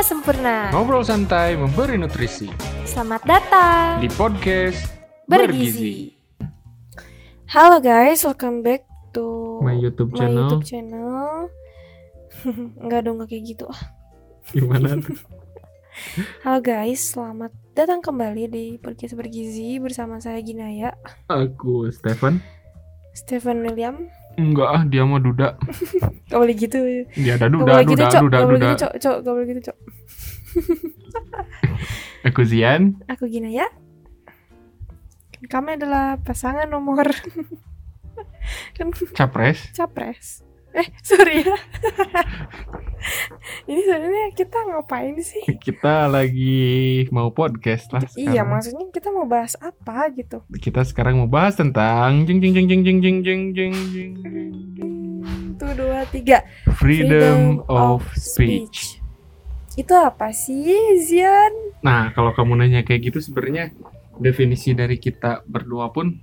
5 sempurna. Ngobrol santai memberi nutrisi Selamat datang di podcast Bergizi. Halo guys, welcome back to My YouTube my channel. YouTube channel. Enggak dong kayak gitu. Ah. Gimana tuh? Halo guys, selamat datang kembali di podcast Bergizi bersama saya Ginaya, Aku Stephen. Stephen William. Enggak ah, dia mau duda. Gak boleh gitu. Dia ada Gak duda, gitu, duda, Cok. duda, Gak duda. gitu, Cok. Cok, gak boleh gitu, Cok. Aku Zian. Aku Ginaya. Kami adalah pasangan nomor kan Capres. capres. Eh, sorry ya. Ini sebenarnya kita ngapain sih? Kita lagi mau podcast lah. Iya, sekarang. maksudnya kita mau bahas apa gitu? Kita sekarang mau bahas tentang jeng jeng jeng jeng jeng jeng jeng jeng jeng. Satu, dua, tiga. Freedom of speech. Itu apa sih, Zian? Nah, kalau kamu nanya kayak gitu sebenarnya definisi dari kita berdua pun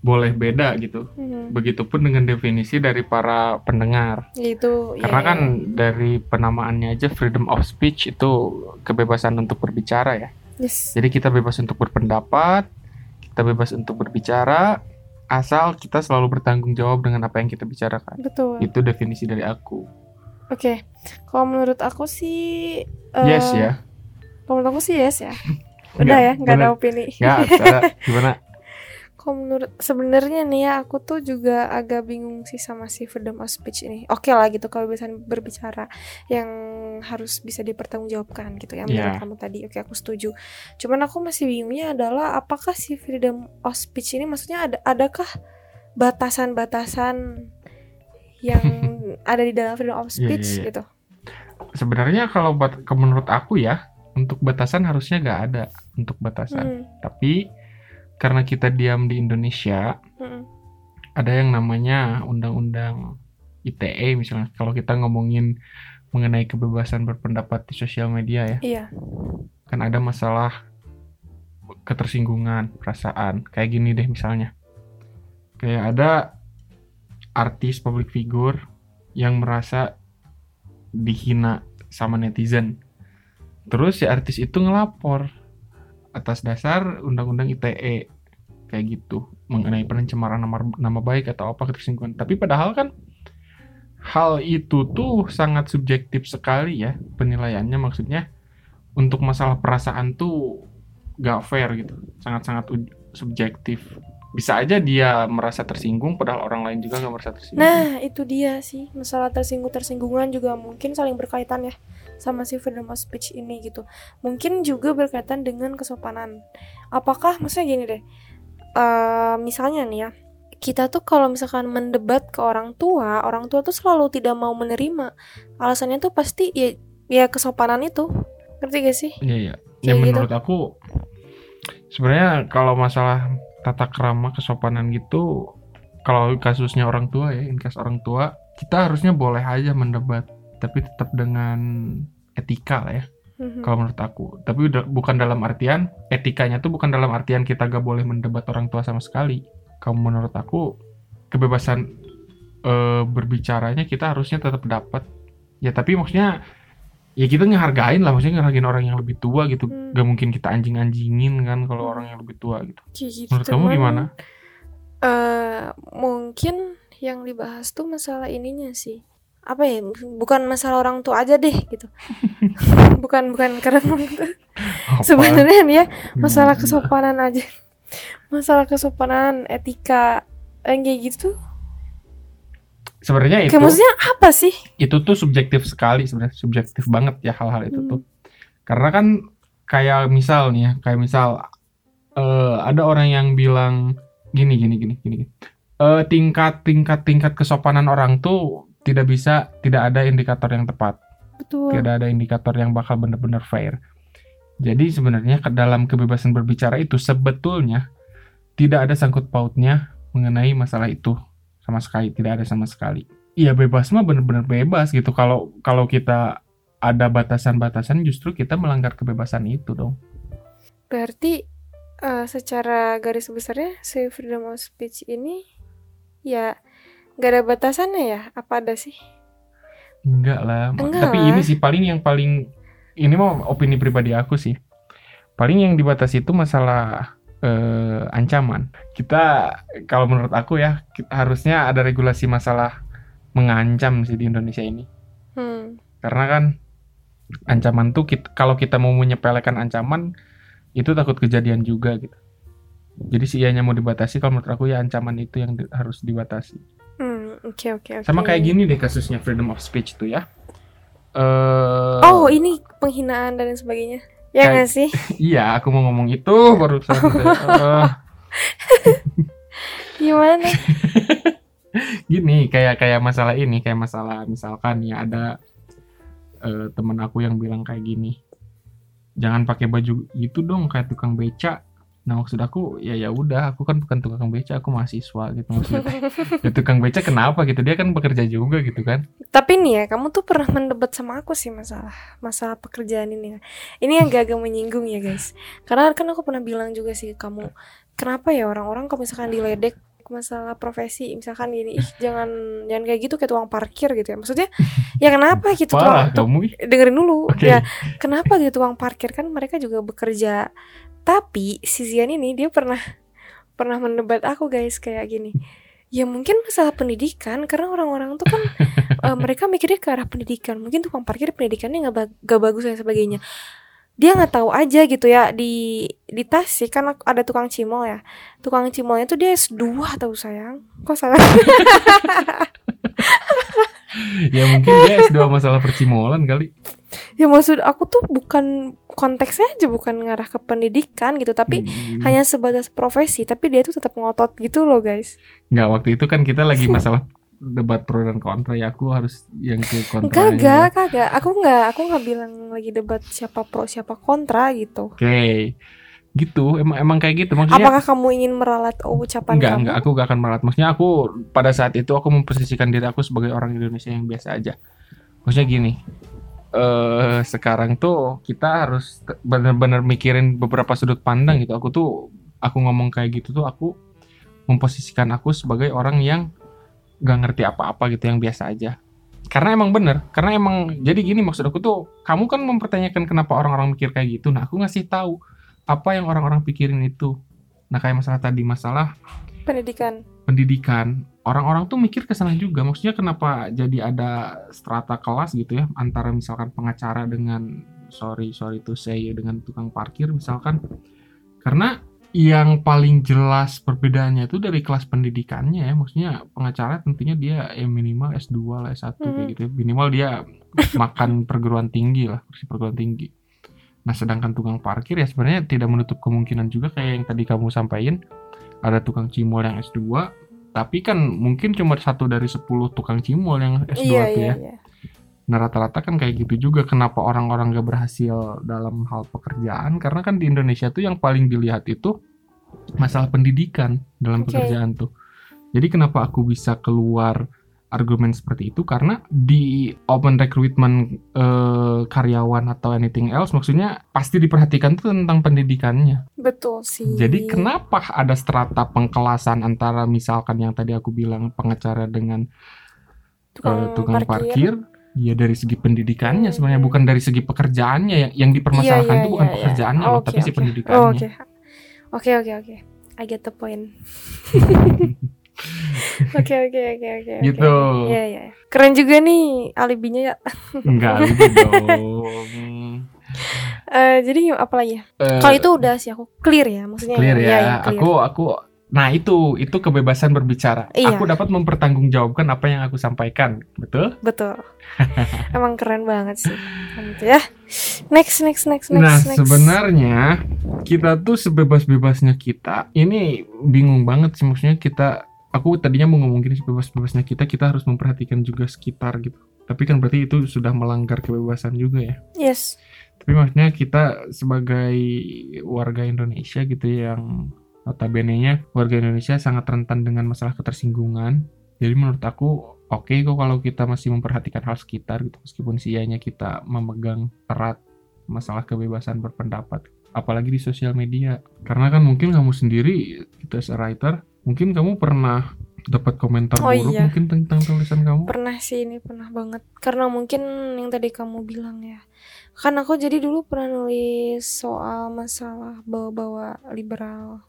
boleh beda gitu. Hmm, Begitupun dengan definisi dari para pendengar. itu Karena ya, kan dari penamaannya aja freedom of speech itu kebebasan untuk berbicara ya. yes. Jadi kita bebas untuk berpendapat, kita bebas untuk berbicara, asal kita selalu bertanggung jawab dengan apa yang kita bicarakan. betul. Itu definisi dari aku. Oke, kalau menurut aku sih eh, yes ya. Kalau menurut aku sih yes ya. Udah ya, nggak ada opini. Sarah, gimana? Kalau menurut sebenarnya nih ya aku tuh juga agak bingung sih sama si freedom of speech ini. Oke lah gitu kebebasan berbicara yang harus bisa dipertanggungjawabkan gitu ya menurut Iya. kamu tadi. Oke aku setuju. Cuman aku masih bingungnya adalah apakah si freedom of speech ini maksudnya ada adakah batasan-batasan yang ada di dalam freedom of Iya, speech iya, iya. gitu. Sebenarnya kalau ke- menurut aku ya, untuk batasan harusnya nggak ada untuk batasan. Hmm, Tapi karena kita diam di Indonesia, hmm, ada yang namanya undang-undang ITE misalnya. Kalau kita ngomongin mengenai kebebasan berpendapat di sosial media ya, Iya. kan ada masalah ketersinggungan perasaan. Kayak gini deh misalnya. Kayak ada artis public figure yang merasa dihina sama netizen. Terus si artis itu ngelapor atas dasar undang-undang ITE kayak gitu mengenai pencemaran nama, nama baik atau apa ketersinggungan. Tapi padahal kan hal itu tuh sangat subjektif sekali ya penilaiannya maksudnya untuk masalah perasaan tuh gak fair gitu sangat-sangat subjektif bisa aja dia merasa tersinggung padahal orang lain juga gak merasa tersinggung Nah, itu dia sih. Masalah tersinggung-tersinggungan juga mungkin saling berkaitan ya sama si freedom of speech ini gitu. Mungkin juga berkaitan dengan kesopanan. Apakah maksudnya gini deh. eh misalnya nih ya, kita tuh kalau misalkan mendebat ke orang tua, orang tua tuh selalu tidak mau menerima. Alasannya tuh pasti ya ya kesopanan itu. Ngerti gak sih? Iya iya. Ya gitu. menurut aku sebenarnya kalau masalah tata kerama kesopanan gitu kalau kasusnya orang tua ya, in case orang tua, kita harusnya boleh aja mendebat, tapi tetap dengan etika lah ya. Mhm. Kalau menurut aku, tapi udah bukan dalam artian etikanya tuh bukan dalam artian kita gak boleh mendebat orang tua sama sekali. Kalau menurut aku kebebasan eh, berbicaranya kita harusnya tetap dapat. Ya tapi maksudnya ya kita ngehargain lah, maksudnya ngehargain orang yang lebih tua gitu. Hmm. Gak mungkin kita anjing-anjingin kan kalau orang yang lebih tua gitu. Gitu. Menurut kamu gimana? eh mungkin yang dibahas tuh masalah ininya sih apa ya bukan masalah orang tua aja deh gitu bukan bukan karena sebenarnya ya masalah kesopanan aja masalah kesopanan etika yang kayak gitu Sebenarnya itu kayak maksudnya apa sih? itu tuh subjektif sekali sebenarnya subjektif banget ya hal-hal itu Hmm. tuh. Karena kan kayak misal nih ya kayak misal eh, ada orang yang bilang gini gini gini gini. Eh, tingkat tingkat tingkat kesopanan orang tuh tidak bisa tidak ada indikator yang tepat. Betul. Tidak ada indikator yang bakal benar-benar fair. Jadi sebenarnya ke dalam kebebasan berbicara itu sebetulnya tidak ada sangkut pautnya mengenai masalah itu sama sekali tidak ada sama sekali iya bebas mah bener-bener bebas gitu kalau kalau kita ada batasan-batasan justru kita melanggar kebebasan itu dong berarti eh, secara garis besarnya si freedom of speech ini ya gak ada batasannya ya apa ada sih Enggak lah. Enggak Tapi lah. ini sih paling yang paling ini mau opini pribadi aku sih. Paling yang dibatasi itu masalah eh, ancaman. Kita kalau menurut aku ya kita, harusnya ada regulasi masalah mengancam sih di Indonesia ini. Hmm. Karena kan ancaman tuh kit- kalau kita mau menyepelekan ancaman itu takut kejadian juga gitu. Jadi sih ianya mau dibatasi kalau menurut aku ya ancaman itu yang di- harus dibatasi. Hmm, oke oke oke. Sama kayak gini deh kasusnya freedom of speech itu ya. Eh Oh, ini penghinaan dan sebagainya. Ya Kayak- nggak sih? Iya, aku mau ngomong itu barusan. Eh, Gimana? gini, kayak kayak masalah ini, kayak masalah misalkan ya ada eh, temen aku yang bilang kayak gini, jangan pakai baju gitu dong kayak tukang beca. Nah maksud aku ya ya udah, aku kan bukan tukang beca, aku mahasiswa gitu maksudnya. ya, tukang beca kenapa gitu? Dia kan bekerja juga gitu kan? Tapi nih ya, kamu tuh pernah mendebat sama aku sih masalah masalah pekerjaan ini. ya. Ini yang gak menyinggung ya guys. Karena kan aku pernah bilang juga sih kamu, kenapa ya orang-orang kalau misalkan diledek masalah profesi, misalkan gini, ih jangan jangan kayak gitu kayak tukang parkir gitu ya. Maksudnya ya kenapa gitu Parah tukang, kamu. dengerin dulu Oke. ya kenapa gitu tukang parkir kan mereka juga bekerja tapi si Zian ini dia pernah pernah mendebat aku guys kayak gini. Ya mungkin masalah pendidikan karena orang-orang tuh kan eh, mereka mikirnya ke arah pendidikan. Mungkin tukang parkir pendidikannya nggak ba- nggak bagus dan sebagainya. Dia nggak tahu aja gitu ya di di Tasik kan ada tukang cimol ya. Tukang cimolnya tuh dia S2 tahu sayang. Kok sayang Ya mungkin dia S2 masalah percimolan kali. ya maksud aku tuh bukan konteksnya aja bukan ngarah ke pendidikan gitu tapi Hmm. hanya sebatas profesi tapi dia tuh tetap ngotot gitu loh guys. Nggak, waktu itu kan kita lagi masalah debat pro dan kontra ya aku harus yang ke kontra kagak kagak aku nggak aku nggak bilang lagi debat siapa pro siapa kontra gitu. Oke. Gitu emang emang kayak gitu. Maksudnya apakah kamu ingin meralat oh, ucapan enggak kamu? enggak aku gak akan merat maksudnya aku pada saat itu aku memposisikan diri aku sebagai orang Indonesia yang biasa aja. Maksudnya gini eh sekarang tuh kita harus benar-benar mikirin beberapa sudut pandang gitu. Aku tuh aku ngomong kayak gitu tuh aku memposisikan aku sebagai orang yang gak ngerti apa-apa gitu yang biasa aja. Karena emang bener karena emang jadi gini maksud aku tuh kamu kan mempertanyakan kenapa orang-orang mikir kayak gitu. Nah aku ngasih tahu apa yang orang-orang pikirin itu. Nah kayak masalah tadi masalah pendidikan. Pendidikan. Orang-orang tuh mikir ke sana juga. Maksudnya kenapa jadi ada strata kelas gitu ya? Antara misalkan pengacara dengan sorry sorry to say dengan tukang parkir misalkan. Karena yang paling jelas perbedaannya itu dari kelas pendidikannya ya. Maksudnya pengacara tentunya dia ya minimal S2 lah S1 kayak Mhm. gitu ya. minimal dia makan perguruan tinggi lah kursi perguruan tinggi nah sedangkan tukang parkir ya sebenarnya tidak menutup kemungkinan juga kayak yang tadi kamu sampaikan ada tukang cimol yang S2 tapi kan mungkin cuma satu dari 10 tukang cimol yang S2 iya tuh iya ya iya Nah rata-rata kan kayak gitu juga kenapa orang-orang gak berhasil dalam hal pekerjaan karena kan di Indonesia tuh yang paling dilihat itu masalah pendidikan dalam Oke. pekerjaan tuh. Jadi kenapa aku bisa keluar argumen seperti itu karena di open recruitment eh, karyawan atau anything else maksudnya pasti diperhatikan tuh tentang pendidikannya. betul sih Jadi kenapa ada strata pengkelasan antara misalkan yang tadi aku bilang pengacara dengan eh, tukang parkir. ya dari segi pendidikannya Hmm. sebenarnya bukan dari segi pekerjaannya yang yang dipermasalahkan Iya, iya, itu bukan iya, iya. pekerjaannya Oh, loh oke, tapi si oke. pendidikannya Oh, oke oke oke oke I get the point Oke oke oke oke. Gitu. Iya iya. Keren juga nih alibinya ya. enggak gitu dong Eh, jadi apa lagi ya? Eh, Kalau itu udah sih aku clear ya maksudnya. clear ya Iya, iya, clear. aku aku nah itu itu kebebasan berbicara Iya. aku dapat mempertanggungjawabkan apa yang aku sampaikan betul betul. Emang keren banget sih. Kamu tuh ya. Next next next next nah next. sebenarnya kita tuh sebebas-bebasnya kita ini bingung banget sih maksudnya kita aku tadinya mau ngomong gini sebebas-bebasnya kita kita harus memperhatikan juga sekitar gitu. Tapi kan berarti itu sudah melanggar kebebasan juga ya. Yes. tapi maksudnya kita sebagai warga Indonesia gitu ya, yang notabene-nya warga Indonesia sangat rentan dengan masalah ketersinggungan. Jadi menurut aku oke kok kalau kita masih memperhatikan hal sekitar gitu meskipun sianya kita memegang erat masalah kebebasan berpendapat apalagi di sosial media. Karena kan mungkin kamu sendiri kita as a writer mungkin kamu pernah dapat komentar Oh, buruk iya. mungkin tentang tulisan kamu Pernah sih ini pernah banget. Karena mungkin yang tadi kamu bilang ya. Kan aku jadi dulu pernah nulis soal masalah bawa-bawa liberal,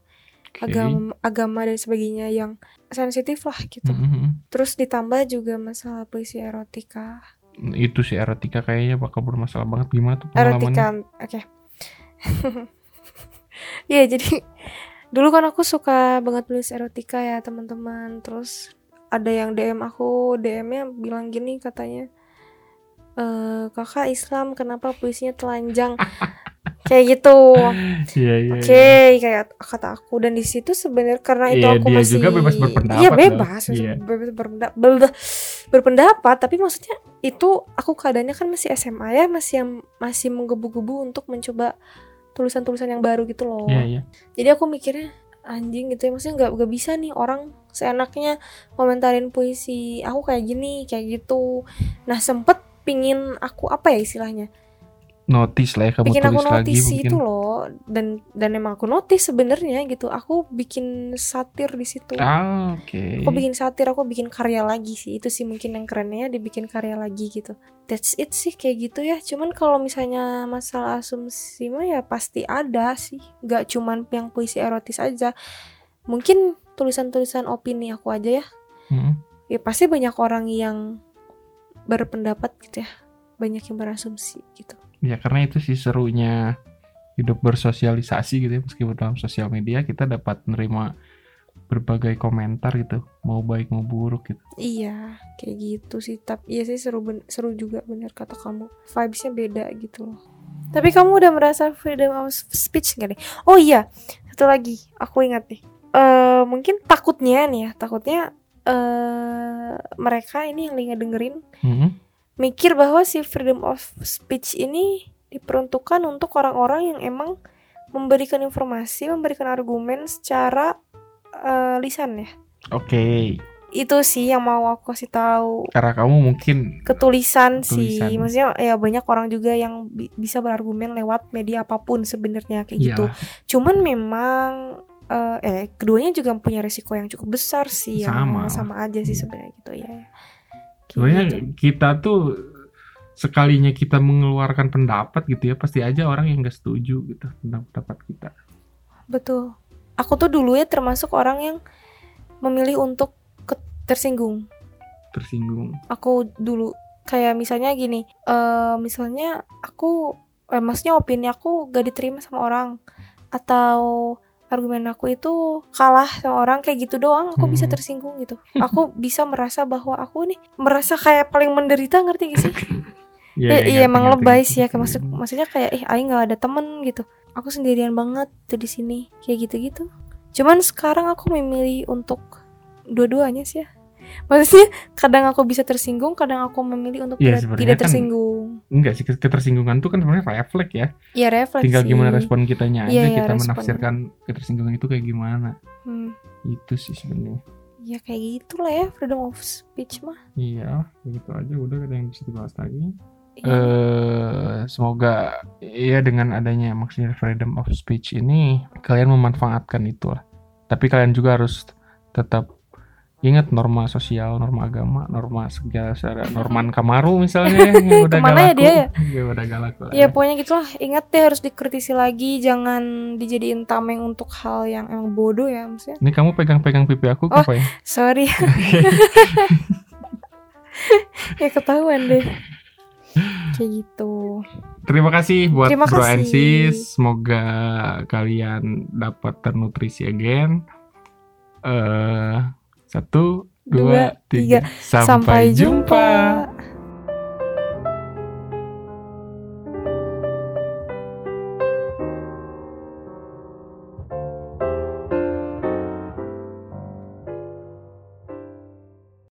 Oke. agama agama dan sebagainya yang sensitif lah gitu. Mhm. Terus ditambah juga masalah puisi erotika. itu sih erotika kayaknya bakal bermasalah banget gimana tuh pengalamannya Erotika, oke. Iya, jadi dulu kan aku suka banget nulis erotika ya, teman-teman. Terus ada yang DM aku, DM-nya bilang gini katanya, eh kakak Islam kenapa puisinya telanjang? kayak gitu. iya iya Oke, iya. kayak kata aku dan di situ sebenarnya karena itu Iya, aku dia masih juga bebas berpendapat Iya, bebas, Iya. bebas berpendapat, berpendapat, tapi maksudnya itu aku keadaannya kan masih SMA ya, masih yang masih menggebu-gebu untuk mencoba tulisan-tulisan yang baru gitu loh. iya iya Jadi aku mikirnya anjing gitu ya, maksudnya nggak nggak bisa nih orang seenaknya komentarin puisi aku kayak gini, kayak gitu. Nah, sempet pingin aku apa ya istilahnya? Notice lah ya kamu bikin aku tulis lagi notice mungkin. itu loh. Dan dan emang aku notice sebenarnya gitu. Aku bikin satir di situ. Ah oke. Aku bikin satir aku bikin karya lagi sih. Itu sih mungkin yang kerennya dibikin karya lagi gitu. That's it sih kayak gitu ya. Cuman kalau misalnya masalah asumsi mah ya pasti ada sih. Nggak cuman yang puisi erotis aja. Mungkin tulisan-tulisan opini aku aja ya. Mhm. ya pasti banyak orang yang berpendapat gitu ya. Banyak yang berasumsi gitu ya karena itu sih serunya hidup bersosialisasi gitu ya meskipun dalam sosial media kita dapat menerima berbagai komentar gitu mau baik mau buruk gitu Iya, kayak gitu sih. Tapi iya sih seru ben- seru juga bener kata kamu. Vibesnya beda gitu loh. Tapi kamu udah merasa freedom of speech gak deh? Oh iya, satu lagi. Aku ingat nih. Eh mungkin takutnya nih ya, takutnya eh mereka ini yang lagi dengerin Mhm. Mikir bahwa si freedom of speech ini diperuntukkan untuk orang-orang yang emang memberikan informasi, memberikan argumen secara eh, lisan ya. oke Itu sih yang mau aku kasih tahu. karena kamu mungkin ketulisan sih Tulisan. maksudnya ya banyak orang juga yang bi- bisa berargumen lewat media apa pun sebenarnya kayak gitu ya cuman memang eh, eh keduanya juga punya resiko yang cukup besar sih. Sama. sama aja sih Iya. sebenarnya gitu ya sebenarnya gitu. kita tuh sekalinya kita mengeluarkan pendapat gitu ya pasti aja orang yang gak setuju gitu tentang pendapat kita. Betul. Aku tuh dulu ya termasuk orang yang memilih untuk tersinggung. Tersinggung. Aku dulu kayak misalnya gini eh misalnya aku eh, maksudnya opini aku gak diterima sama orang. Atau argumen aku itu kalah sama orang kayak gitu doang aku bisa Hmm. tersinggung gitu. Aku bisa merasa bahwa aku nih merasa kayak paling menderita ngerti gak sih? Iya, Eh, iya, iya ngerti, emang lebay sih ya kayak maksud maksudnya kayak eh aing nggak ada temen gitu. Aku sendirian banget tuh di sini kayak gitu gitu cuman sekarang aku memilih untuk dua-duanya sih ya. Maksudnya kadang aku bisa tersinggung kadang aku memilih untuk tidak, sebenarnya tidak kan tersinggung enggak sih ketersinggungan tuh kan sebenarnya refleks ya. Ya refleksi tinggal gimana respon kitanya aja Iya, iya, kita respon. menafsirkan ketersinggungan itu kayak gimana. Hmm, itu sih sebenarnya. Ya kayak gitulah ya freedom of speech mah. Iya begitu aja. Udah ada yang bisa dibahas lagi? Iya. eh semoga ya dengan adanya maksudnya freedom of speech ini kalian memanfaatkan itu lah tapi kalian juga harus tetap ingat norma sosial norma agama norma segala secara Norman Kamaru misalnya yang udah Ke mana ya dia ya? ya udah gak laku lah ya pokoknya gitulah ingat deh harus dikritisi lagi jangan dijadiin tameng untuk hal yang emang bodoh ya maksudnya ini kamu pegang-pegang pipi aku Oh. apa ya sorry ya ketahuan deh kayak gitu Terima kasih buat Terima Bro kasih. and Sis. Semoga kalian dapat ternutrisi again. Eh satu, Dua, dua, tiga. Sampai jumpa.